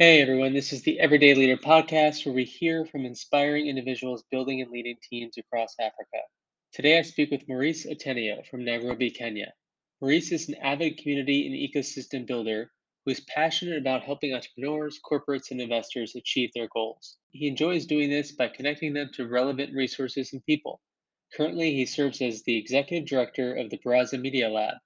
Hey everyone, this is the Everyday Leader podcast where we hear from inspiring individuals building and leading teams across Africa. Today I speak with Maurice Otieno from Nairobi, Kenya. Maurice is an avid community and ecosystem builder who is passionate about helping entrepreneurs, corporates, and investors achieve their goals. He enjoys doing this by connecting them to relevant resources and people. Currently, he serves as the executive director of the Baraza Media Lab,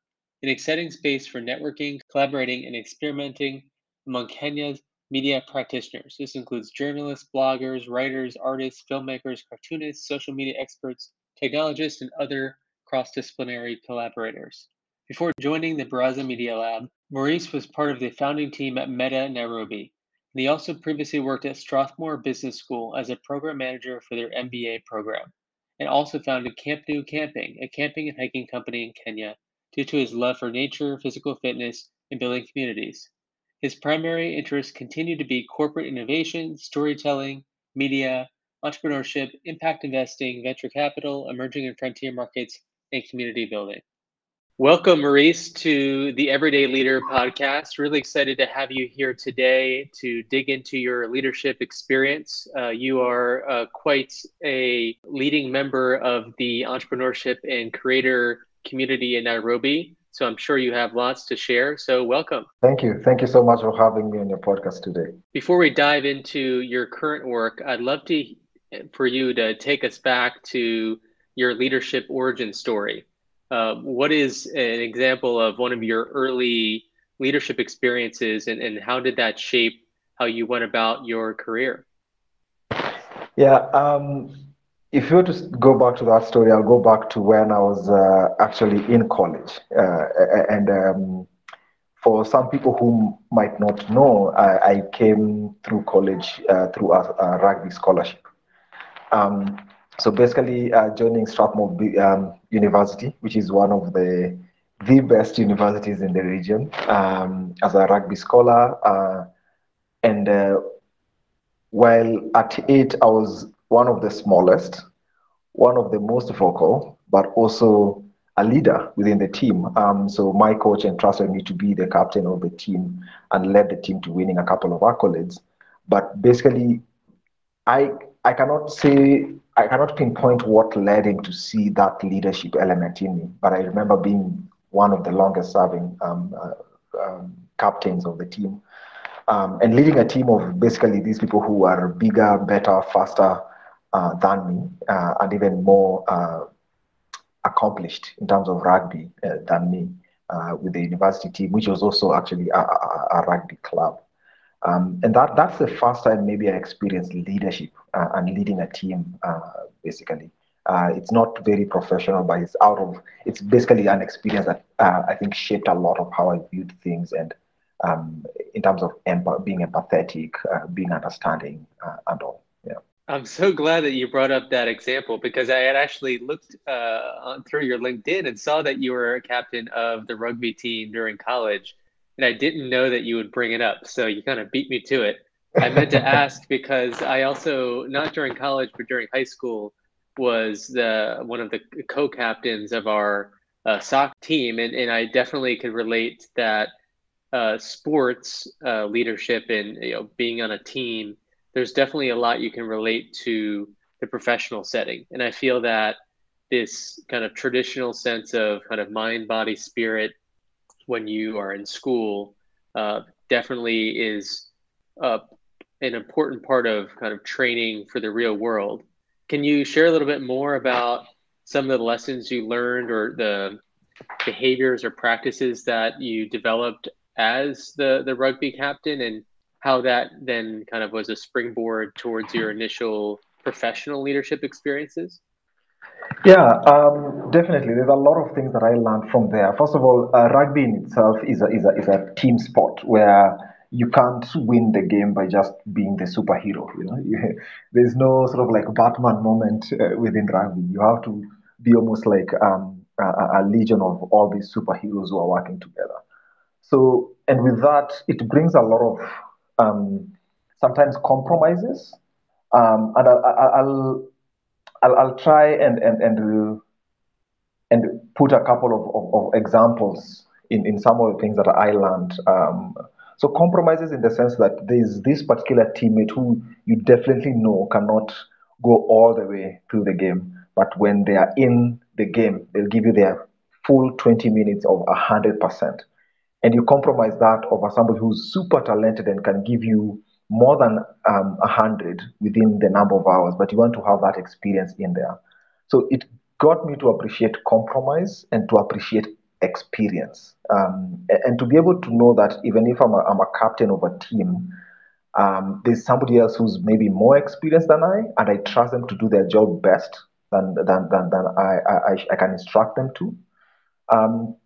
an exciting space for networking, collaborating, and experimenting among Kenya's media practitioners. This includes journalists, bloggers, writers, artists, filmmakers, cartoonists, social media experts, technologists, and other cross disciplinary collaborators. Before joining the Baraza Media Lab, Maurice was part of the founding team at Metta Nairobi. And he also previously worked at Strathmore Business School as a program manager for their MBA program, and also founded Kampnoo Camping, a camping and hiking company in Kenya, due to his love for nature, physical fitness, and building communities. His primary interests continue to be corporate innovation, storytelling, media, entrepreneurship, impact investing, venture capital, emerging and frontier markets, and community building. Welcome, Maurice, to the Everyday Leader podcast. Really excited to have you here today to dig into your leadership experience. Uh, you are uh, quite a leading member of the entrepreneurship and creator community in Nairobi. So I'm sure you have lots to share. So welcome. Thank you. Thank you so much for having me on your podcast today. Before we dive into your current work, I'd love to for you to take us back to your leadership origin story. Uh, what is an example of one of your early leadership experiences and, and how did that shape how you went about your career? Yeah, um, if you were to go back to that story, I'll go back to when I was uh, actually in college. Uh, and um, for some people who might not know, I, I came through college uh, through a, a, rugby scholarship. Um, so basically, uh, joining Strathmore um, University, which is one of the the best universities in the region, um, as a rugby scholar. Uh, and uh, while at eight, I was one of the smallest, one of the most vocal, but also a leader within the team. Um, so my coach entrusted me to be the captain of the team and led the team to winning a couple of accolades. But basically, I I cannot say I cannot pinpoint what led him to see that leadership element in me. But I remember being one of the longest serving um, uh, um, captains of the team. Um, and leading a team of basically these people who are bigger, better, faster uh, than me, uh, and even more uh, accomplished in terms of rugby uh, than me uh, with the university team, which was also actually a, a, a rugby club. Um, and that that's the first time maybe I experienced leadership uh, and leading a team, basically. it's not very professional, but it's out of, it's basically an experience that I think shaped a lot of how I viewed things and um, in terms of being empathetic, being understanding, and all. I'm so glad that you brought up that example because I had actually looked uh, through your LinkedIn and saw that you were a captain of the rugby team during college, and I didn't know that you would bring it up. So you kind of beat me to it. I meant to ask because I also, not during college, but during high school, was the one of the co-captains of our uh, soccer team, and, and I definitely could relate that uh, sports uh, leadership and you know being on a team, there's definitely a lot you can relate to the professional setting, and I feel that this kind of traditional sense of kind of mind, body, spirit when you are in school uh, definitely is an important part of kind of training for the real world. Can you share a little bit more about some of the lessons you learned or the behaviors or practices that you developed as the the rugby captain and how that then kind of was a springboard towards your initial professional leadership experiences? Yeah, um, definitely. There's a lot of things that I learned from there. First of all, uh, rugby in itself is a, is, a, is a team sport where you can't win the game by just being the superhero. You know, you, there's no sort of like Batman moment uh, within rugby. You have to be almost like um, a, a legion of all these superheroes who are working together. So, and with that, it brings a lot of um, sometimes compromises. Um, and I'll, I'll, I'll, I'll, try and, and, and, and put a couple of, of, of, examples in, in some of the things that I learned um, So compromises in the sense that there's this particular teammate who you definitely know cannot go all the way through the game, but when they are in the game, they'll give you their full 20 minutes of 100%. And you compromise that over somebody who's super talented and can give you more than um, 100 within the number of hours, but you want to have that experience in there. So it got me to appreciate compromise and to appreciate experience. Um, and to be able to know that even if I'm a, I'm a captain of a team, um, there's somebody else who's maybe more experienced than I, and I trust them to do their job best than than than, than I, I, I can instruct them to. Um,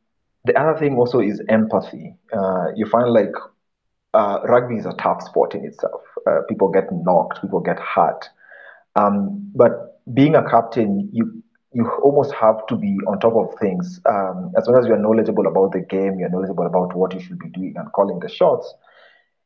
the other thing also is empathy. Uh, you find like uh, rugby is a tough sport in itself. Uh, people get knocked, people get hurt. Um, but being a captain, you you almost have to be on top of things. Um, as long as you're knowledgeable about the game, you're knowledgeable about what you should be doing and calling the shots.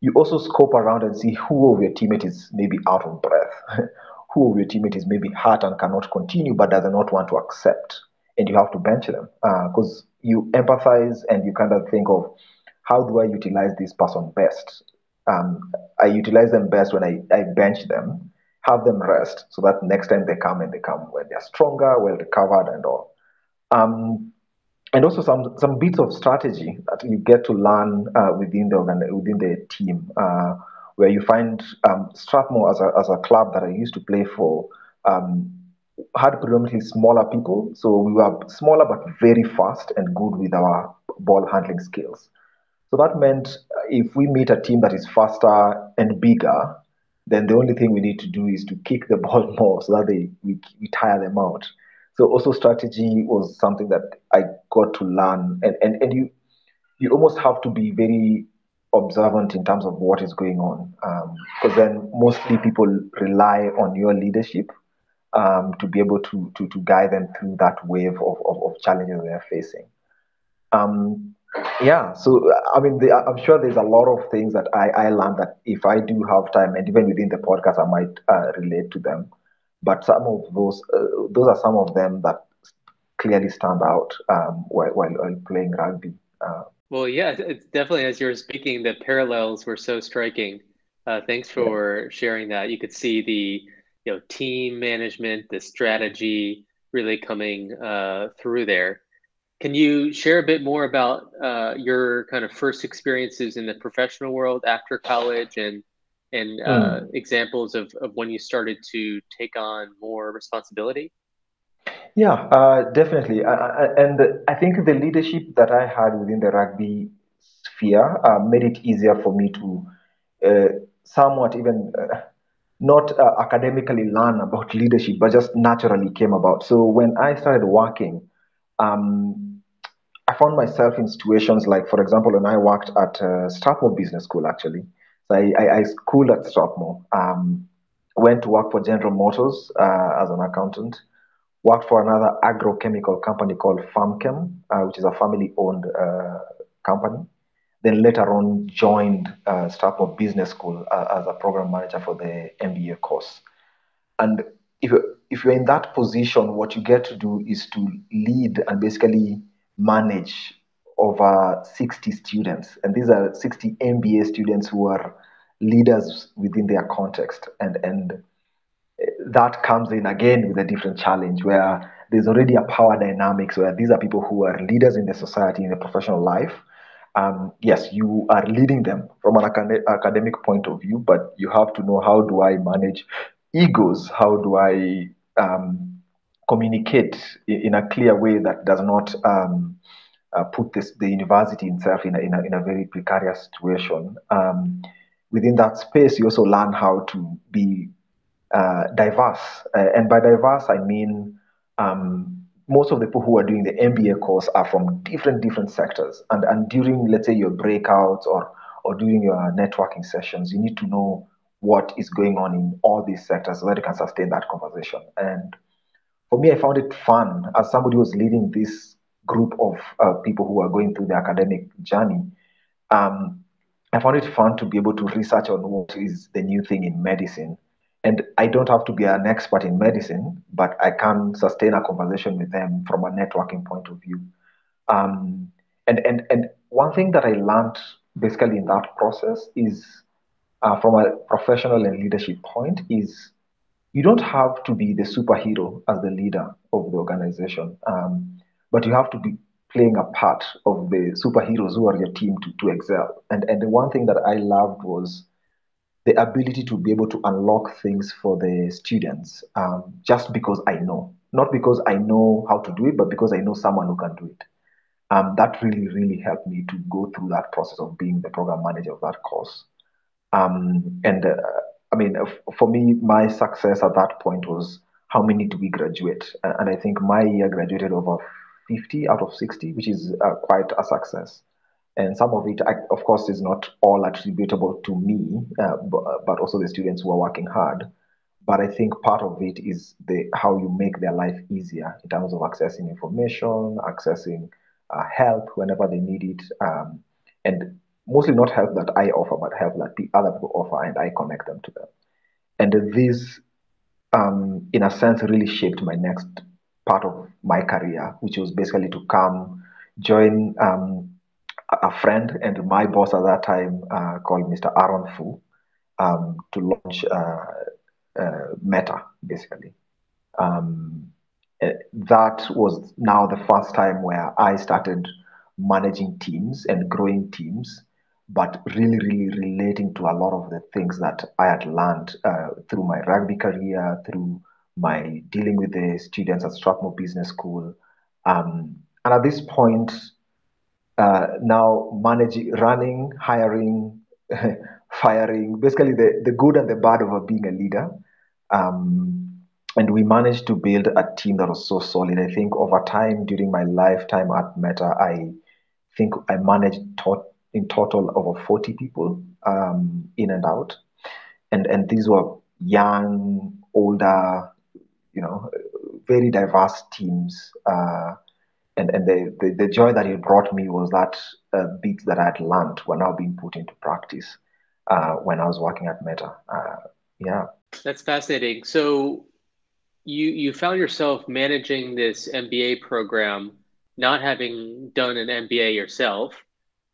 You also scope around and see who of your teammate is maybe out of breath, who of your teammate is maybe hurt and cannot continue but does not want to accept, and you have to bench them because uh, you empathize and you kind of think of how do I utilize this person best? Um, I utilize them best when I, I bench them, have them rest, so that next time they come and they come when they're stronger, well recovered, and all. Um, and also some some bits of strategy that you get to learn uh, within the within the team, uh, where you find um, Strathmore as a as a club that I used to play for. Um, had predominantly smaller people, so we were smaller but very fast and good with our ball handling skills. So that meant uh, if we meet a team that is faster and bigger, then the only thing we need to do is to kick the ball more so that they we, we tire them out. So also strategy was something that I got to learn, and and, and you you almost have to be very observant in terms of what is going on, because um, then mostly people rely on your leadership um, to be able to, to to guide them through that wave of, of, of challenges they're facing. Um, yeah, so I mean, the, I'm sure there's a lot of things that I, I learned that if I do have time, and even within the podcast, I might uh, relate to them. But some of those, uh, those are some of them that clearly stand out um, while, while, while, playing rugby. Uh, well, yeah, it's definitely as you were speaking, the parallels were so striking. Uh, thanks for yeah. sharing that. You could see the you know team management, the strategy really coming uh, through there. Can you share a bit more about uh, your kind of first experiences in the professional world after college and and uh, mm. examples of, of when you started to take on more responsibility? Yeah, uh, definitely. and I think the leadership that I had within the rugby sphere uh, made it easier for me to uh, somewhat even uh, not academically learn about leadership, but just naturally came about. So when I started working, um, I found myself in situations like, for example, when I worked at uh, Strathmore Business School, actually. So I, I, I schooled at Strathmore, um, went to work for General Motors uh, as an accountant, worked for another agrochemical company called FarmChem, uh, which is a family owned uh, company. Then later on, joined uh, Strathmore Business School uh, as a program manager for the MBA course. And if, if you're in that position, what you get to do is to lead and basically manage over 60 students. And these are 60 MBA students who are leaders within their context. And, and that comes in again with a different challenge where there's already a power dynamics where these are people who are leaders in the society, in the professional life. Um, yes, you are leading them from an acad- academic point of view, but you have to know how do I manage egos? How do I um, communicate in a clear way that does not um, uh, put this, the university itself in a, in a, in a very precarious situation. Um, within that space, you also learn how to be uh, diverse. Uh, and by diverse, I mean um, most of the people who are doing the MBA course are from different different sectors. And, and during, let's say, your breakouts or, or during your networking sessions, you need to know what is going on in all these sectors so that you can sustain that conversation. And for me, I found it fun as somebody was leading this group of uh, people who are going through the academic journey. Um, I found it fun to be able to research on what is the new thing in medicine. And I don't have to be an expert in medicine, but I can sustain a conversation with them from a networking point of view. Um, and, and, and one thing that I learned basically in that process is uh, from a professional and leadership point is you don't have to be the superhero as the leader of the organization, um, but you have to be playing a part of the superheroes who are your team to, to excel. And and the one thing that I loved was the ability to be able to unlock things for the students um, just because I know, not because I know how to do it, but because I know someone who can do it. Um, that really, really helped me to go through that process of being the program manager of that course. Um, and uh, I mean, for me, my success at that point was how many do we graduate? And I think my year graduated over 50 out of 60, which is uh, quite a success. And some of it, I, of course, is not all attributable to me, uh, but, also the students who are working hard. But I think part of it is the how you make their life easier in terms of accessing information, accessing uh, help whenever they need it, um, and mostly not help that I offer, but help that the other people offer, and I connect them to them. And this, um, in a sense, really shaped my next part of my career, which was basically to come join um, a friend and my boss at that time uh, called Mr. Aaron Fu um, to launch uh, uh, Metta, basically. Um, eh, that was now the first time where I started managing teams and growing teams but really, really relating to a lot of the things that I had learned uh, through my rugby career, through my dealing with the students at Strathmore Business School. Um, and at this point, uh, now managing, running, hiring, firing, basically the, the good and the bad of being a leader. Um, and we managed to build a team that was so solid. I think over time, during my lifetime at Metta, I think I managed taught in total over 40 people um, in and out. And, and these were young, older, you know, very diverse teams. Uh, and and the, the, the, joy that it brought me was that uh, bits that I had learned were now being put into practice uh, when I was working at Metta. Uh, yeah. That's fascinating. So you you found yourself managing this MBA program, not having done an MBA yourself,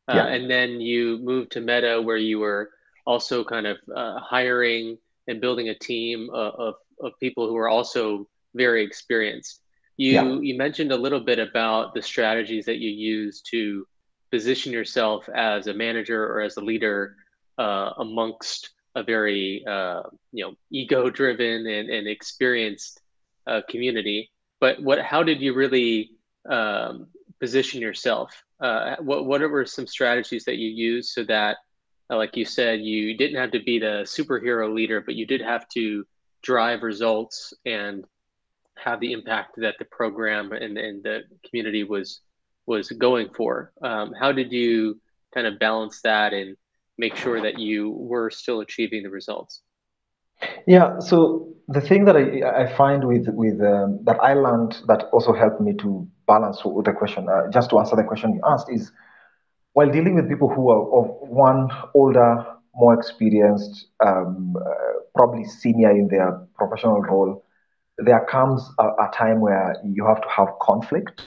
uh, yeah. And then you moved to Metta, where you were also kind of uh, hiring and building a team of, of, of, people who are also very experienced. You yeah. you mentioned a little bit about the strategies that you use to position yourself as a manager or as a leader uh, amongst a very uh, you know ego driven and, and experienced uh, community. But what how did you really um, position yourself uh, what what were some strategies that you used so that, uh, like you said, you didn't have to be the superhero leader, but you did have to drive results and have the impact that the program and, and the community was was going for. Um, how did you kind of balance that and make sure that you were still achieving the results? Yeah, so the thing that I, I find with with um, that I learned that also helped me to balance with the question, uh, just to answer the question you asked, is while dealing with people who are of one older, more experienced, um, uh, probably senior in their professional role, there comes a, a, time where you have to have conflict,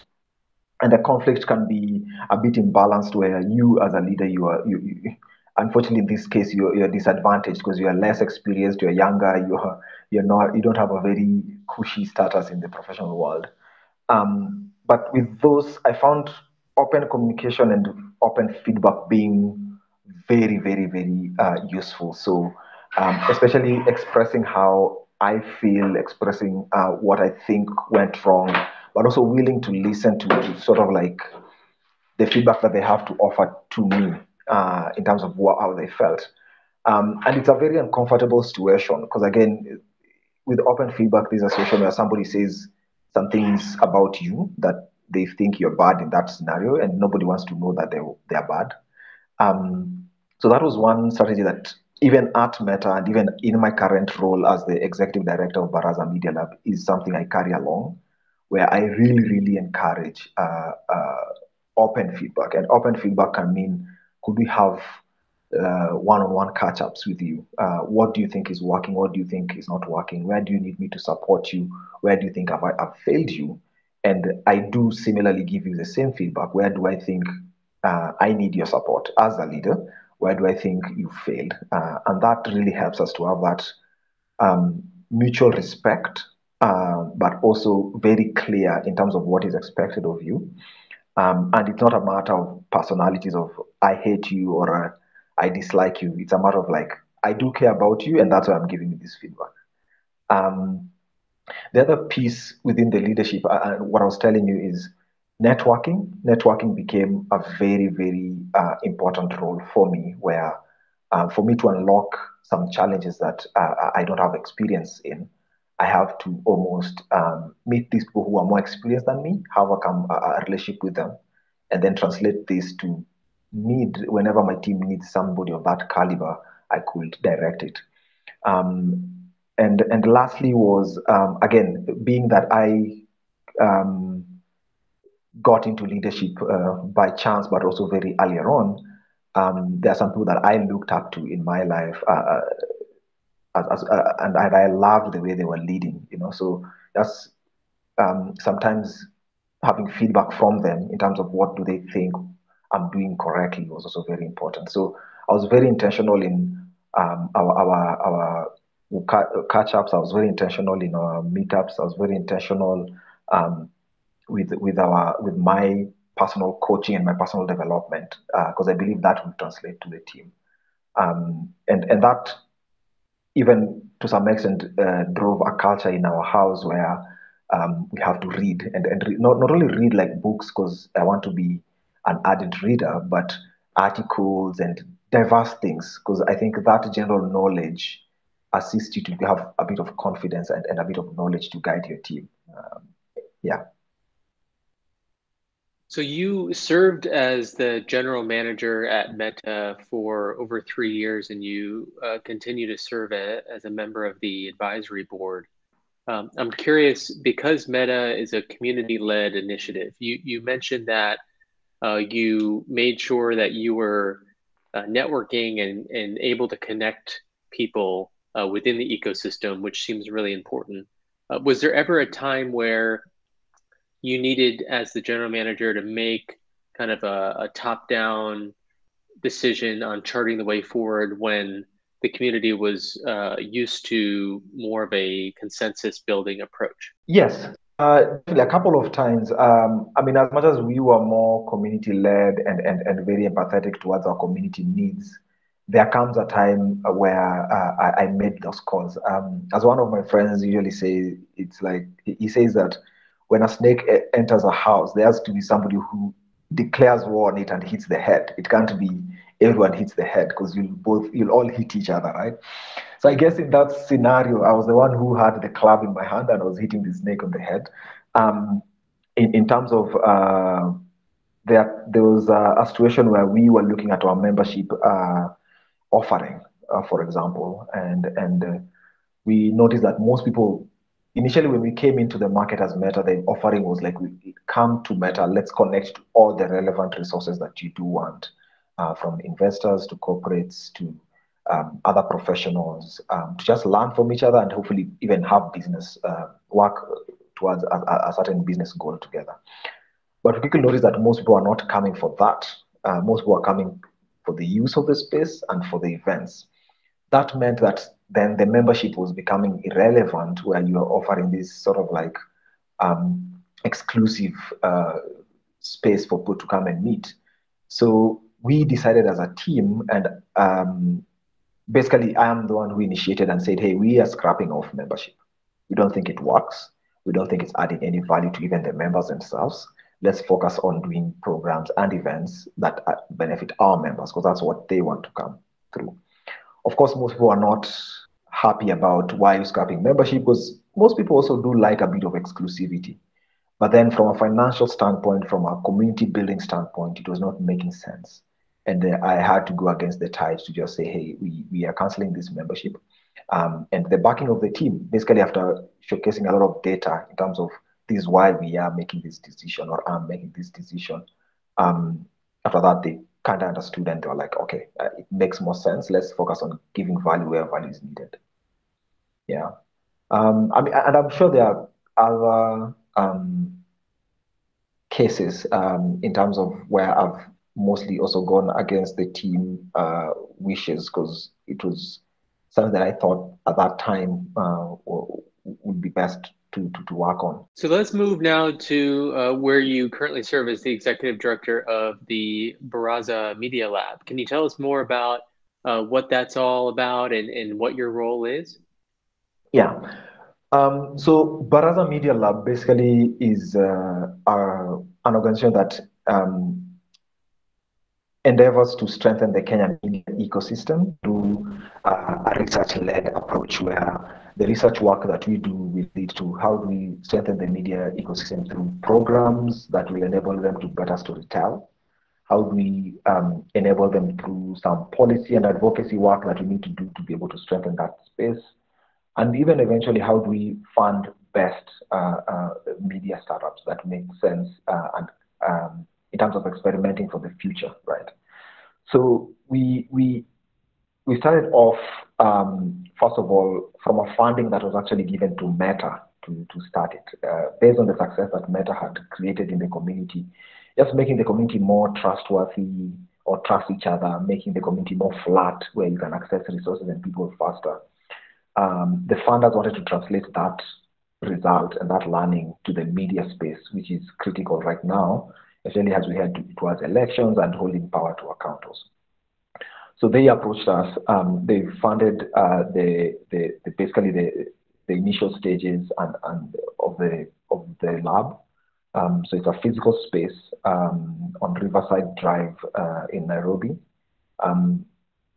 and the conflict can be a bit imbalanced, where you as a leader, you are you, you unfortunately in this case you're, you're disadvantaged because you are less experienced you're younger you're you're not you don't have a very cushy status in the professional world. Um, but with those i found open communication and open feedback being very very very uh, useful. So um, especially expressing how i feel expressing uh, what i think went wrong but also willing to listen to, to sort of like the feedback that they have to offer to me uh, in terms of what, how they felt. Um, and it's a very uncomfortable situation because, again, with open feedback, there's a situation where somebody says some things about you that they think you're bad in that scenario, and nobody wants to know that they, they're bad. Um, so that was one strategy that even at Metta and even in my current role as the executive director of Baraza Media Lab is something I carry along, where I really, really encourage uh, uh, open feedback. And open feedback can mean could we have uh, one-on-one catch-ups with you? Uh, what do you think is working? What do you think is not working? Where do you need me to support you? Where do you think I've, I've failed you? And I do similarly give you the same feedback. Where do I think uh, I need your support as a leader. Where do I think you failed? Uh, and that really helps us to have that um, mutual respect, uh, but also very clear in terms of what is expected of you. Um, and it's not a matter of personalities of I hate you or uh, I dislike you. It's a matter of like I do care about you, and that's why I'm giving you this feedback. Um, the other piece within the leadership, and uh what I was telling you is networking. Networking became a very, very uh, important role for me, where uh, for me to unlock some challenges that uh, I don't have experience in, I have to almost um, meet these people who are more experienced than me, have a, a relationship with them, and then translate this to need whenever my team needs somebody of that caliber, I could direct it. Um, and and lastly was um, again being that I um, got into leadership uh, by chance, but also very earlier on. Um, there are some people that I looked up to in my life, uh, uh as, as, uh, and I, I, loved the way they were leading. You know, so that's um, sometimes having feedback from them in terms of what do they think I'm doing correctly was also very important. So I was very intentional in um, our our our catch ups. I was very intentional in our meetups. I was very intentional um, with with our with my personal coaching and my personal development because uh, I believe that will translate to the team. Um, and and that even to some extent uh, drove a culture in our house where um, we have to read and, and re- not, not only read like books because I want to be an ardent reader, but articles and diverse things because I think that general knowledge assists you to have a bit of confidence and, and a bit of knowledge to guide your team. Um, yeah. So you served as the general manager at Metta for over three years, and you uh, continue to serve a, as a member of the advisory board. Um, I'm curious because Metta is a community-led initiative. You you mentioned that uh, you made sure that you were uh, networking and and able to connect people uh, within the ecosystem, which seems really important. Uh, was there ever a time where you needed as the general manager to make kind of a, a top down decision on charting the way forward when the community was uh, used to more of a consensus building approach? Yes, uh, a couple of times. Um, I mean, as much as we were more community led and, and, and very empathetic towards our community needs, there comes a time where uh, I, I, made those calls. Um, as one of my friends usually say, it's like he says that when a snake enters a house, there has to be somebody who declares war on it and hits the head. It can't be everyone hits the head because you'll both you'll all hit each other, right? So I guess in that scenario, I was the one who had the club in my hand and I was hitting the snake on the head. Um, in, in terms of uh, there, there was a, a, situation where we were looking at our membership uh, offering, uh, for example, and and uh, we noticed that most people initially when we came into the market as Metta, the offering was like, we come to Metta, let's connect to all the relevant resources that you do want, uh, from investors to corporates to um, other professionals, um, to just learn from each other and hopefully even have business uh, work towards a, a, certain business goal together. But we quickly notice that most people are not coming for that. Uh, most people are coming for the use of the space and for the events. That meant that then the membership was becoming irrelevant where you are offering this sort of like um, exclusive uh, space for people to come and meet. So we decided as a team, and um, basically, I am the one who initiated and said, hey, we are scrapping off membership. We don't think it works. We don't think it's adding any value to even the members themselves. Let's focus on doing programs and events that uh, benefit our members because that's what they want to come through. Of course, most people are not happy about why you're scrapping membership because most people also do like a bit of exclusivity. But then, from a financial standpoint, from a community building standpoint, it was not making sense. And uh, I had to go against the tide to just say, hey, we, we are canceling this membership. Um, and the backing of the team, basically, after showcasing a lot of data in terms of this is why we are making this decision or I'm making this decision. Um, after that, they kind of understood and they were like, okay, uh, it makes more sense. Let's focus on giving value where value is needed. Yeah. Um, I mean, and I'm sure there are other um, cases um, in terms of where I've mostly also gone against the team uh, wishes because it was something that I thought at that time uh, would be best to, to, to, work on. So let's move now to uh, where you currently serve as the executive director of the Baraza Media Lab. Can you tell us more about uh, what that's all about and, and what your role is? Yeah. Um, so Baraza Media Lab basically is uh, an organization that um, endeavors to strengthen the Kenyan media ecosystem through uh, a research-led approach where the research work that we do will lead to how do we strengthen the media ecosystem through programs that will enable them to better storytell, how do we um, enable them through some policy and advocacy work that we need to do to be able to strengthen that space, and even eventually how do we fund best uh, uh, media startups that make sense uh, and um, in terms of experimenting for the future, right? So we we we started off um, first of all from a funding that was actually given to Metta to, to start it, uh, based on the success that Metta had created in the community, just making the community more trustworthy or trust each other, making the community more flat where you can access resources and people faster. Um, the funders wanted to translate that result and that learning to the media space, which is critical right now especially as we head towards elections and holding power to account also. So they approached us. Um, they funded uh, the, the, the, basically the, the initial stages and, and of the of the lab. Um, so it's a physical space um, on Riverside Drive uh, in Nairobi, um,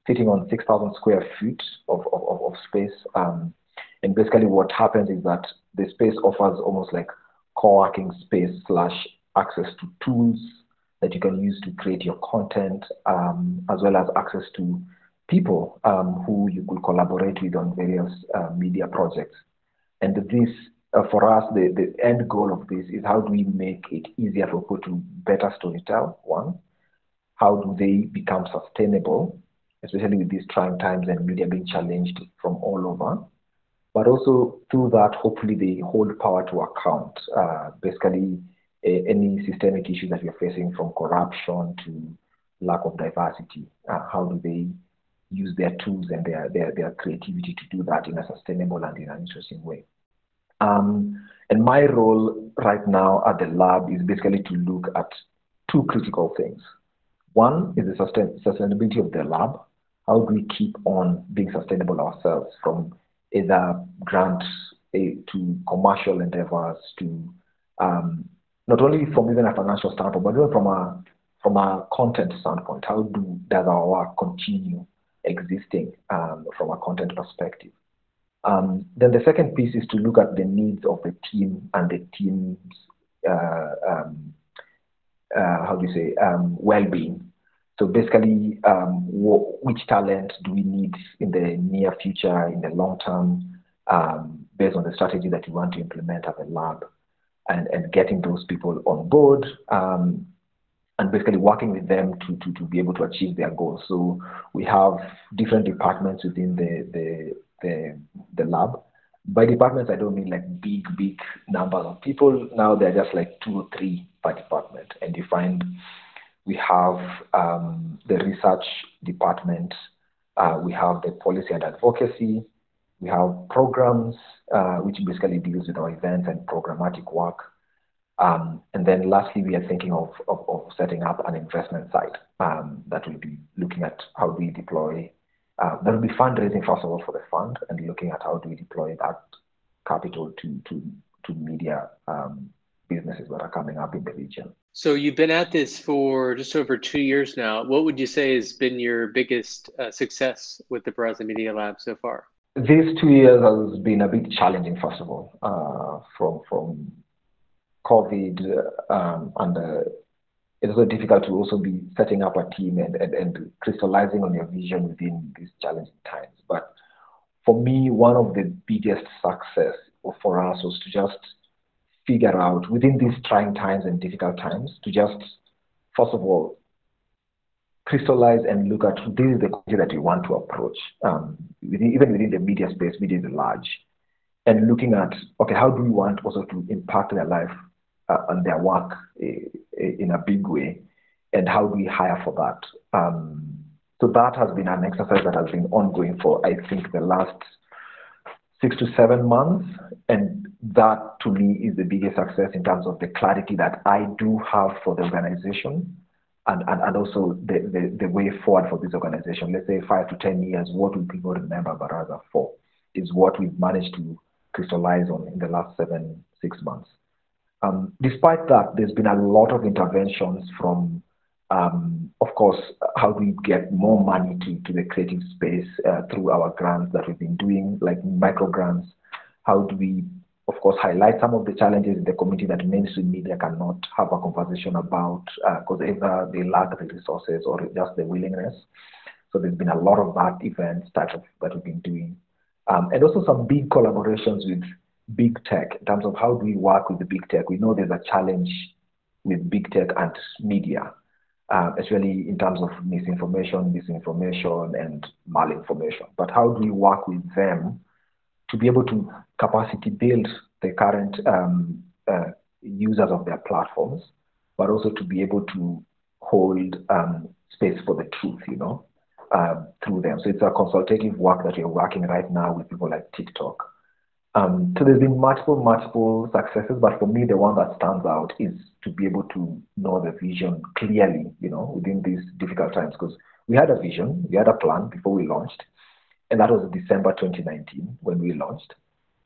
sitting on 6,000 square feet of, of, of space. Um, and basically, what happens is that the space offers almost like co-working space slash access to tools that you can use to create your content, um, as well as access to people um, who you could collaborate with on various uh, media projects. And this, uh, for us, the, the end goal of this is how do we make it easier for people to better storytell, one? How do they become sustainable, especially with these trying times and media being challenged from all over? But also through that, hopefully they hold power to account, uh, basically any systemic issues that we're facing from corruption to lack of diversity. Uh, how do they use their tools and their, their, their creativity to do that in a sustainable and in an interesting way? Um, and my role right now at the lab is basically to look at two critical things. One is the sustain, sustainability of the lab. How do we keep on being sustainable ourselves from either grants eh, to commercial endeavors to um, not only from even a financial standpoint, but even from a from a content standpoint. How do does our work continue existing um, from a content perspective? Um, then the second piece is to look at the needs of the team and the team's uh, um, uh, how do you say um, well-being. So basically, um, which talent do we need in the near future, in the long term, um, based on the strategy that we want to implement at the lab? And, and getting those people on board um, and basically working with them to, to, to be able to achieve their goals. So we have different departments within the, the, the, the lab. By departments, I don't mean like big, big numbers of people. Now they're just like two or three per department. And you find we have um, the research department, uh, we have the policy and advocacy, we have programs, uh, which basically deals with our events and programmatic work. Um, and then lastly, we are thinking of, of, of setting up an investment side um, that will be looking at how do we deploy, uh, there will be fundraising first of all for the fund and looking at how do we deploy that capital to, to, to media um, businesses that are coming up in the region. So you've been at this for just over two years now. What would you say has been your biggest uh, success with the Baraza Media Lab so far? These two years has been a bit challenging, first of all, uh, from from COVID, um, and uh, it's also difficult to also be setting up a team and, and, and crystallizing on your vision within these challenging times. But for me, one of the biggest success for us was to just figure out within these trying times and difficult times to just, first of all, crystallize and look at this is the quality that we want to approach. Um, within, even within the media space, media is large. And looking at, okay, how do we want also to impact their life uh, and their work uh, in a big way? and how do we hire for that? Um, so that has been an exercise that has been ongoing for, I think, the last six to seven months. And that to me is the biggest success in terms of the clarity that I do have for the organization and, and, and also the, the, the way forward for this organization. Let's say five to 10 years, what will people remember Baraza for is what we've managed to crystallize on in the last seven, six months. Um, despite that, there's been a lot of interventions from, um, of course, how do we get more money to, to the creative space uh, through our grants that we've been doing, like micro grants? How do we, of course, highlight some of the challenges in the community that mainstream media cannot have a conversation about because uh, either they lack the resources or just the willingness. So there's been a lot of that events type of that we've been doing. Um, and also some big collaborations with big tech in terms of how do we work with the big tech. We know there's a challenge with big tech and media, uh, especially in terms of misinformation, disinformation, and malinformation. But how do we work with them to be able to capacity build the current um, uh, users of their platforms, but also to be able to hold um, space for the truth, you know, uh, through them. So it's a consultative work that we're working right now with people like TikTok um, so there's been multiple, multiple successes, but for me, the one that stands out is to be able to know the vision clearly, you know, within these difficult times. Because we had a vision, we had a plan before we launched, and that was December 2019 when we launched.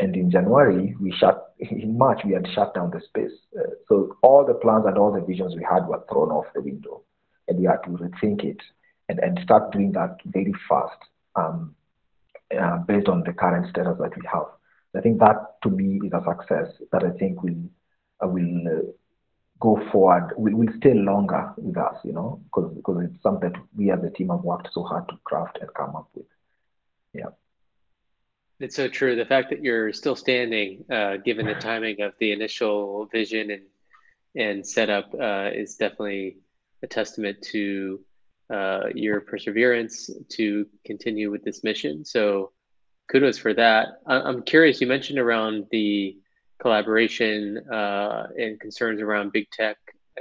And in January, we shut, in March, we had shut down the space. Uh, so all the plans and all the visions we had were thrown off the window, and we had to rethink it and, and start doing that very fast um, uh, based on the current status that we have. I think that to me is a success that I think will uh, will uh, go forward, will, will stay longer with us, you know, because because it's something that we as a team have worked so hard to craft and come up with. Yeah. It's so true. The fact that you're still standing, uh, given the timing of the initial vision and and setup, uh, is definitely a testament to uh, your perseverance to continue with this mission. So kudos for that. I'm curious. You mentioned around the collaboration uh, and concerns around big tech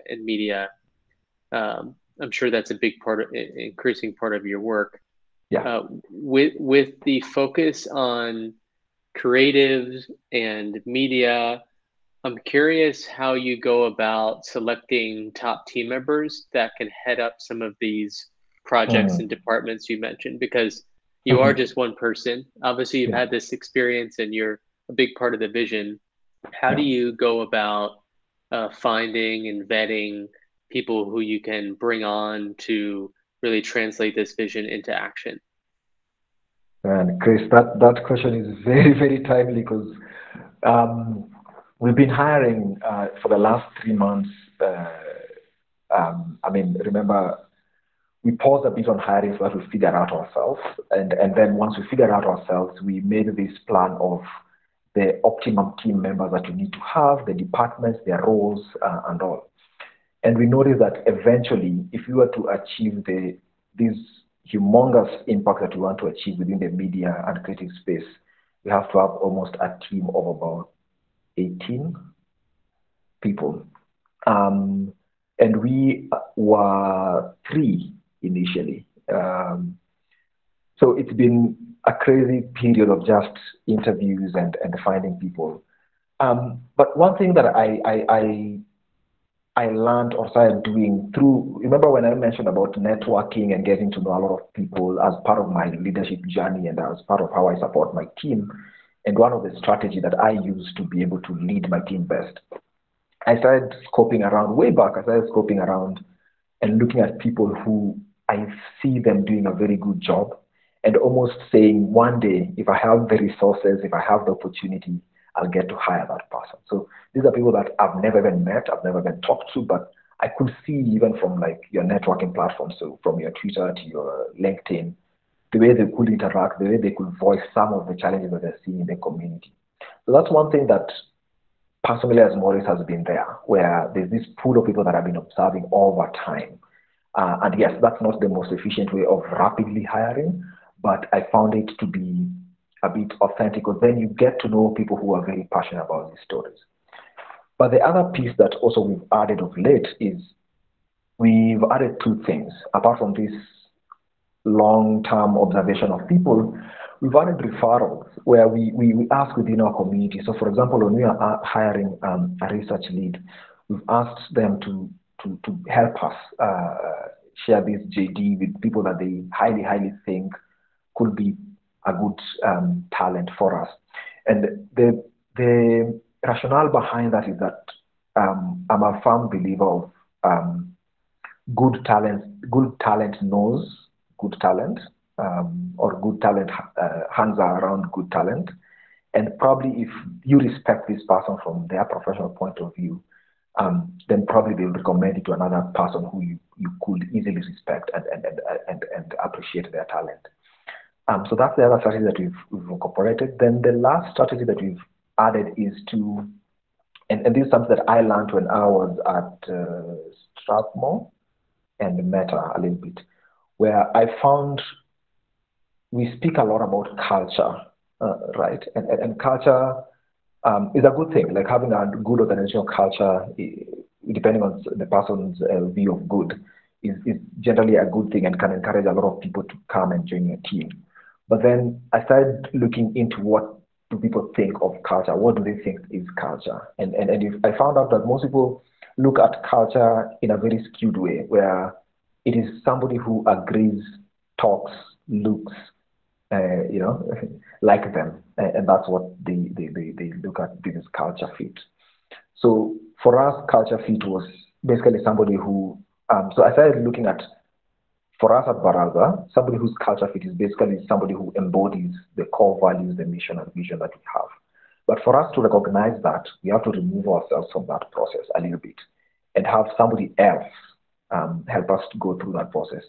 and media. Um, I'm sure that's a big part of increasing part of your work. Yeah. Uh, with with the focus on creatives and media, I'm curious how you go about selecting top team members that can head up some of these projects mm. and departments you mentioned because you mm-hmm. are just one person. Obviously, you've yeah. had this experience and you're a big part of the vision. How yeah. do you go about uh, finding and vetting people who you can bring on to really translate this vision into action? And Chris, that, that question is very, very timely because um, we've been hiring uh, for the last three months. Uh, um, I mean, remember we paused a bit on hiring so that we figure out ourselves. And, and then once we figured out ourselves, we made this plan of the optimum team members that we need to have, the departments, their roles, uh, and all. And we noticed that eventually, if we were to achieve the this humongous impact that we want to achieve within the media and creative space, we have to have almost a team of about 18 people. Um, and we were three initially. Um, so it's been a crazy period of just interviews and, and finding people. Um, but one thing that I, I, I, I learned or started doing through, remember when I mentioned about networking and getting to know a lot of people as part of my leadership journey and as part of how I support my team. And one of the strategy that I use to be able to lead my team best, I started scoping around way back. I started scoping around and looking at people who I see them doing a very good job and almost saying one day, if I have the resources, if I have the opportunity, I'll get to hire that person. So these are people that I've never even met, I've never been talked to, but I could see even from like your networking platform, so from your Twitter to your LinkedIn, the way they could interact, the way they could voice some of the challenges that they're seeing in the community. So that's one thing that personally as Maurice has been there, where there's this pool of people that I've been observing over time uh, and yes, that's not the most efficient way of rapidly hiring, but I found it to be a bit authentic because then you get to know people who are very passionate about these stories. But the other piece that also we've added of late is we've added two things apart from this long-term observation of people. We've added referrals where we, we, we ask within our community. So, for example, when we are hiring um, a research lead, we've asked them to to, to help us uh, share this JD with people that they highly, highly think could be a good um, talent for us. And the, the rationale behind that is that um, I'm a firm believer of um, good talent. Good talent knows good talent, um, or good talent uh, hands are around good talent. And probably if you respect this person from their professional point of view, um, then probably they'll recommend it to another person who you, you could easily respect and, and, and, and, and appreciate their talent. Um, so that's the other strategy that we've, we've incorporated. Then the last strategy that we've added is to, and, and this is something that I learned when I was at uh, Strathmore and Metta a little bit, where I found we speak a lot about culture, uh, right? And, and, and culture um, is a good thing. Like having a good organizational culture, depending on the person's uh, view of good, is, is generally a good thing and can encourage a lot of people to come and join your team. But then I started looking into what do people think of culture? What do they think is culture? And and, and if I found out that most people look at culture in a very skewed way, where it is somebody who agrees, talks, looks, uh, you know, like them. And that's what they, they, they, they look at this culture fit. So for us, culture fit was basically somebody who, um, so I started looking at, for us at Baraza, somebody whose culture fit is basically somebody who embodies the core values, the mission and vision that we have. But for us to recognize that, we have to remove ourselves from that process a little bit and have somebody else um, help us to go through that process.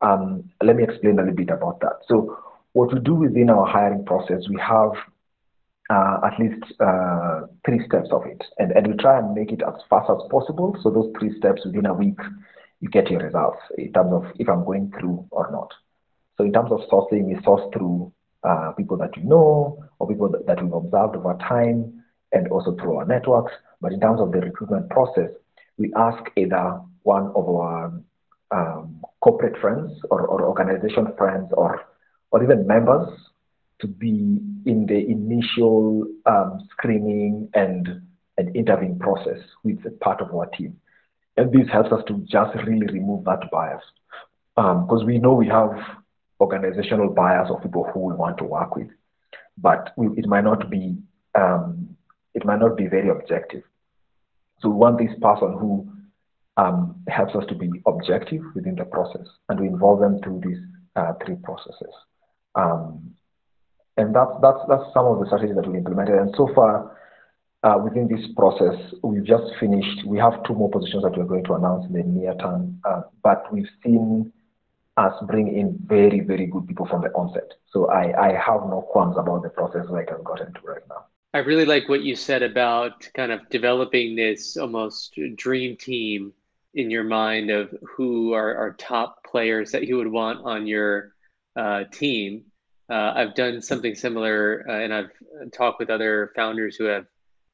Um, let me explain a little bit about that. So what we do within our hiring process, we have uh, at least uh, three steps of it, and, and we try and make it as fast as possible. So those three steps within a week, you get your results in terms of if I'm going through or not. So in terms of sourcing, we source through uh, people that we know or people that, we've observed over time, and also through our networks. But in terms of the recruitment process, we ask either one of our um, corporate friends or, or organization friends or or even members to be in the initial um, screening and, and interviewing process with a part of our team. And this helps us to just really remove that bias. Because um, we know we have organizational bias of people who we want to work with, but we, it might not be um, it might not be very objective. So we want this person who um, helps us to be objective within the process, and we involve them through these uh, three processes. Um, and that's, that's, that's some of the strategies that we implemented. And so far, uh, within this process, we've just finished. We have two more positions that we're going to announce in the near term, uh, but we've seen us bring in very, very good people from the onset. So I, I have no qualms about the process like I've gotten to right now. I really like what you said about kind of developing this almost dream team in your mind of who are, are top players that you would want on your uh, team. Uh, I've done something similar, uh, and I've talked with other founders who have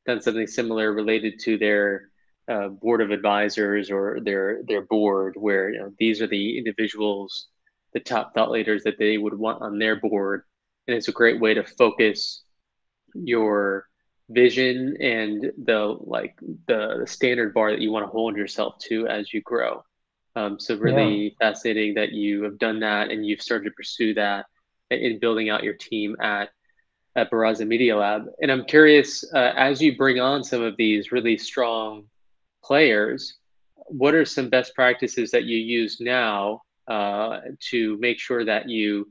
done something similar related to their uh, board of advisors or their their board, where you know these are the individuals, the top thought leaders that they would want on their board, and it's a great way to focus your vision and the like the, the standard bar that you want to hold yourself to as you grow. Um, so really yeah. fascinating that you have done that and you've started to pursue that in building out your team at at Baraza Media Lab. And I'm curious, uh, as you bring on some of these really strong players, what are some best practices that you use now uh, to make sure that you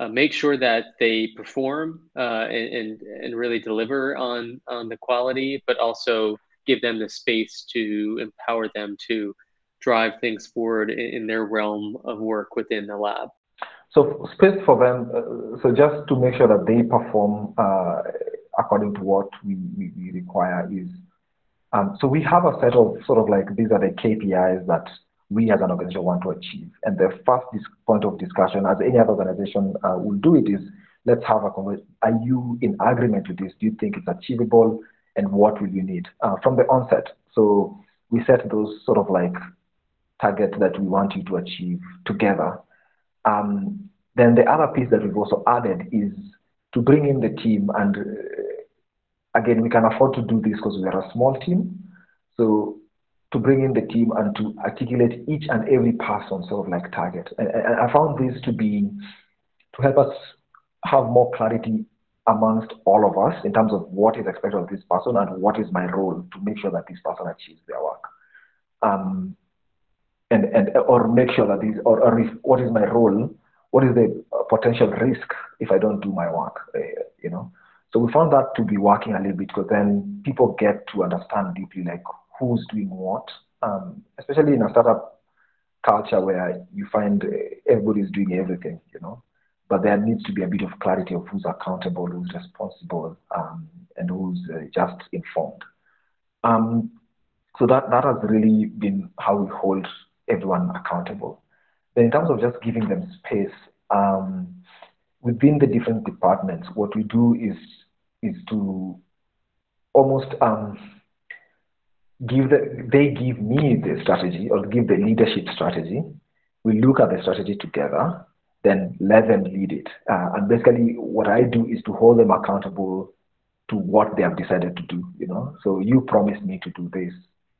uh, make sure that they perform uh, and, and, really deliver on on the quality, but also give them the space to empower them to drive things forward in their realm of work within the lab? So space for them, uh, so just to make sure that they perform uh, according to what we, we, we require is, um, so we have a set of sort of like, these are the KPIs that we as an organization want to achieve. And the first point of discussion, as any other organization uh, will do it, is let's have a conversation. Are you in agreement with this? Do you think it's achievable? And what will you need uh, from the onset? So we set those sort of like targets that we want you to achieve together. Um, then the other piece that we've also added is to bring in the team. And uh, again, we can afford to do this because we are a small team. So to bring in the team and to articulate each and every person sort of like target. And, and I found this to be to help us have more clarity amongst all of us in terms of what is expected of this person and what is my role to make sure that this person achieves their work. Um, and, and or make sure that this or, or what is my role what is the potential risk if I don't do my work? Uh, you know, so we found that to be working a little bit because then people get to understand deeply like who's doing what, um, especially in a startup culture where you find uh, everybody's doing everything, you know. But there needs to be a bit of clarity of who's accountable, who's responsible, um, and who's uh, just informed. Um, so that that has really been how we hold everyone accountable. Then in terms of just giving them space, um, within the different departments, what we do is is to almost um, give the, they give me the strategy or give the leadership strategy. We look at the strategy together, then let them lead it. Uh, and basically, what I do is to hold them accountable to what they have decided to do. You know, so you promised me to do this,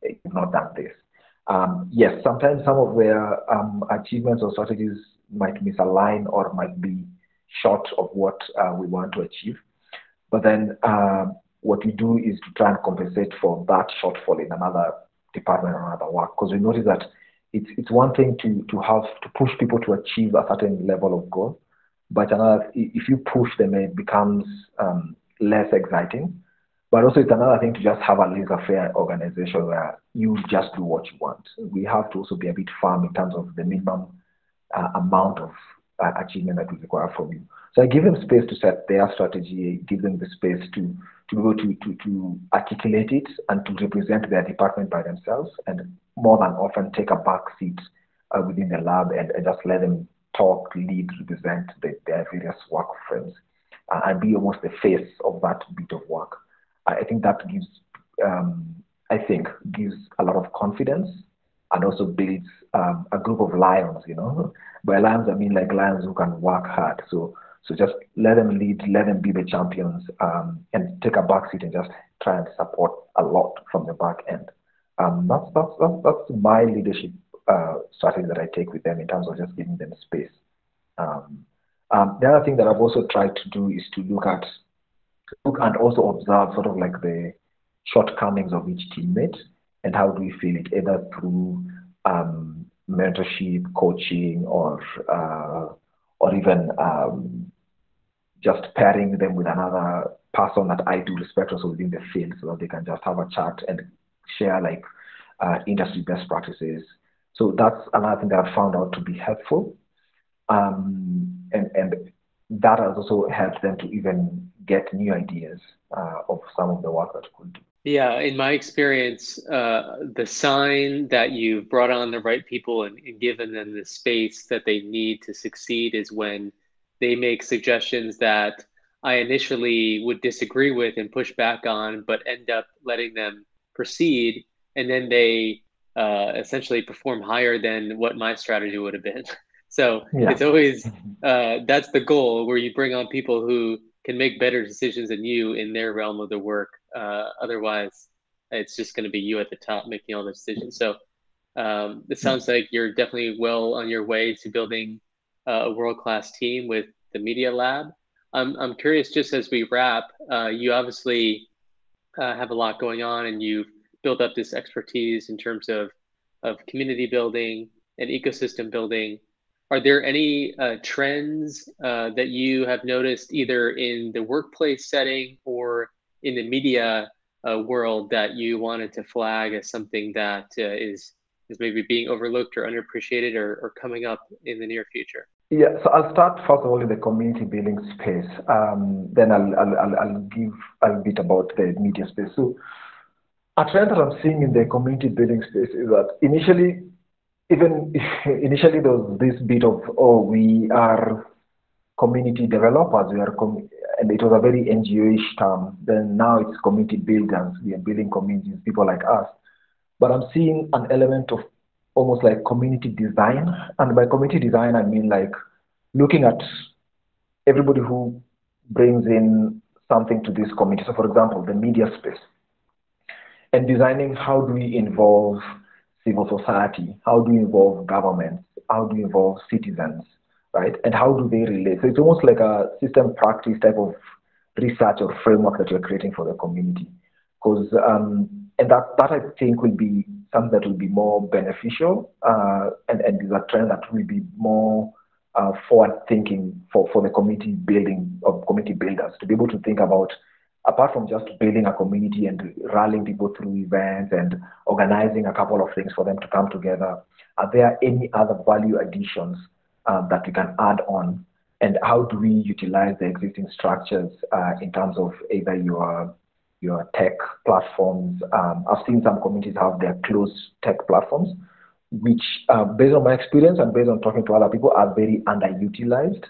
you've not done this. Um, yes, sometimes some of their um, achievements or strategies might misalign or might be short of what uh, we want to achieve. But then uh, what we do is to try and compensate for that shortfall in another department or another work. Because we notice that it's, it's one thing to, to have to push people to achieve a certain level of goal, but another, if you push them, it becomes um, less exciting. But also, it's another thing to just have a laissez-faire organization where you just do what you want. We have to also be a bit firm in terms of the minimum uh, amount of uh, achievement that we require from you. So I give them space to set their strategy, give them the space to to be able to, to, to articulate it and to represent their department by themselves, and more than often take a back seat uh, within the lab and, and, just let them talk, lead, represent the, their various work frames, uh, and be almost the face of that bit of work. I think that gives, um, I think, gives a lot of confidence and also builds um, a group of lions. You know, by lions I mean like lions who can work hard. So so just let them lead, let them be the champions, um, and take a back seat and just try and support a lot from the back end. Um, that's, that's that's that's my leadership uh, strategy that I take with them in terms of just giving them space. Um, um, the other thing that I've also tried to do is to look at look and also observe sort of like the shortcomings of each teammate and how do we feel it either through um, mentorship, coaching, or uh, or even um, just pairing them with another person that I do respect also within the field, so that they can just have a chat and share like uh, industry best practices. So that's another thing that I found out to be helpful, um, and and that has also helped them to even get new ideas uh, of some of the work that we could do. Yeah, in my experience, uh, the sign that you've brought on the right people and, and, given them the space that they need to succeed is when they make suggestions that I initially would disagree with and push back on, but end up letting them proceed. And then they uh, essentially perform higher than what my strategy would have been. So yeah. it's always uh, that's the goal where you bring on people who can make better decisions than you in their realm of the work. Uh, otherwise, it's just going to be you at the top making all the decisions. So um, it sounds like you're definitely well on your way to building uh, a world class team with the Media Lab. I'm, I'm curious, just as we wrap, uh, you obviously uh, have a lot going on and you've built up this expertise in terms of, of community building and ecosystem building are there any uh, trends uh, that you have noticed either in the workplace setting or in the media uh, world that you wanted to flag as something that uh, is is maybe being overlooked or underappreciated or, or coming up in the near future? Yeah, so I'll start first of all in the community building space. Um, then I'll, I'll, I'll, give a bit about the media space. So a trend that I'm seeing in the community building space is that initially even initially there was this bit of oh we are community developers we are com- and it was a very ngo-ish term. Then now it's community builders. We are building communities people like us. But i'm seeing an element of almost like community design. And by community design, I mean like looking at everybody who brings in something to this community. So, for example, the media space, and designing how do we involve civil society, how do we involve governments, how do we involve citizens, right? And how do they relate? So it's almost like a system practice type of research or framework that you're creating for the community. Because um, and that that I think will be something that will be more beneficial uh, and and is a trend that will be more uh, forward thinking for, for the community building of community builders to be able to think about apart from just building a community and rallying people through events and organizing a couple of things for them to come together, are there any other value additions uh, that we can add on? And how do we utilize the existing structures uh, in terms of either your your tech platforms? Um, I've seen some communities have their closed tech platforms, which, uh, based on my experience and based on talking to other people, are very underutilized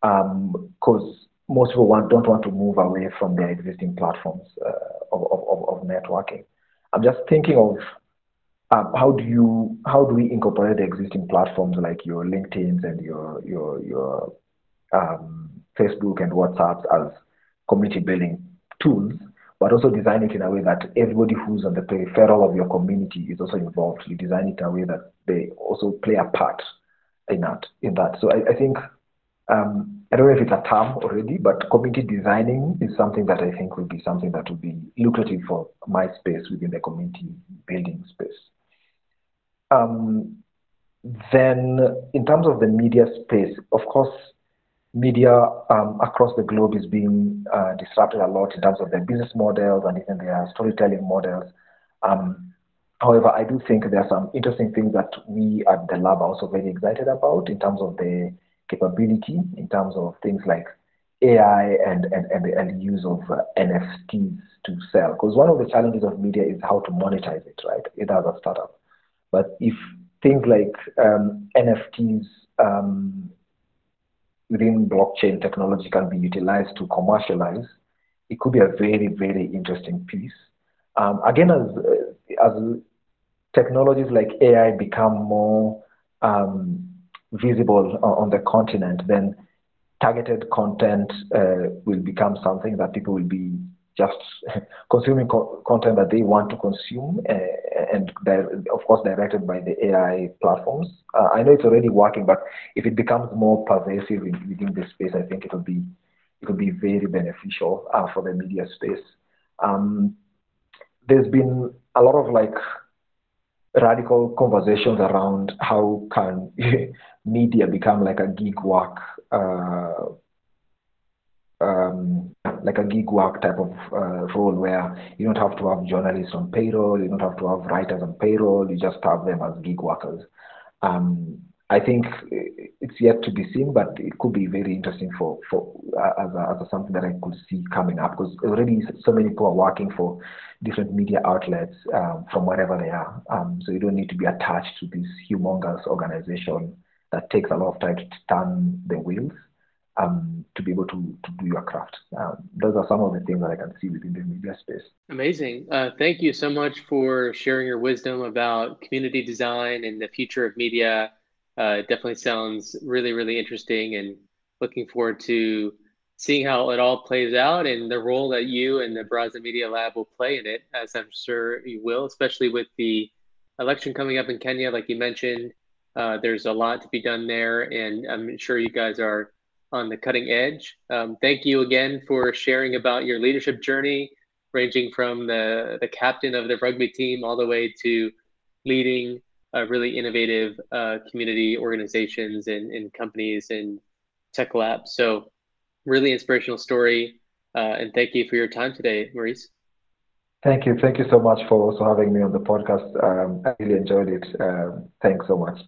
because um, most people want, don't want to move away from their existing platforms uh, of, of, of, networking. I'm just thinking of um, how do you how do we incorporate the existing platforms like your LinkedIn's and your your your um, Facebook and WhatsApps as community building tools but also design it in a way that everybody who's on the peripheral of your community is also involved. You design it in a way that they also play a part in that. In that. So I, I think um, I don't know if it's a term already, but community designing is something that I think will be something that will be lucrative for my space within the community building space. Um, then, in terms of the media space, of course, media um, across the globe is being uh, disrupted a lot in terms of their business models and even their storytelling models. Um, however, I do think there are some interesting things that we at the lab are also very excited about in terms of the capability, in terms of things like AI and, and, and, the, and the use of uh, NFTs to sell. Because one of the challenges of media is how to monetize it, right? It as a startup. But if things like um, NFTs um, within blockchain technology can be utilized to commercialize, it could be a very, very interesting piece. Um, again, as, as technologies like AI become more um, visible on, the continent, then targeted content uh, will become something that people will be just consuming co- content that they want to consume uh, and of course directed by the AI platforms. Uh, I know it's already working, but if it becomes more pervasive in, within this space, I think it will be it will be very beneficial uh, for the media space. Um, there's been a lot of like radical conversations around how can media become like a gig work uh, um, like a gig work type of uh, role where you don't have to have journalists on payroll, you don't have to have writers on payroll, you just have them as gig workers. Um, I think it's yet to be seen, but it could be very interesting for, for uh, as, a, as a something that I could see coming up because already so many people are working for different media outlets um, from wherever they are. Um, so you don't need to be attached to this humongous organization that takes a lot of time to turn the wheels um, to be able to, to do your craft. Um, those are some of the things that I can see within the media space. Amazing. Uh, thank you so much for sharing your wisdom about community design and the future of media. Uh, it definitely sounds really, really interesting and looking forward to seeing how it all plays out and the role that you and the Baraza Media Lab will play in it, as I'm sure you will, especially with the election coming up in Kenya, like you mentioned. Uh, there's a lot to be done there, and I'm sure you guys are on the cutting edge. Um, thank you again for sharing about your leadership journey, ranging from the, the captain of the rugby team all the way to leading uh, really innovative uh, community organizations and, and companies and tech labs. So, really inspirational story. Uh, and thank you for your time today, Maurice. Thank you. Thank you so much for also having me on the podcast. Um, I really enjoyed it. Um, thanks so much.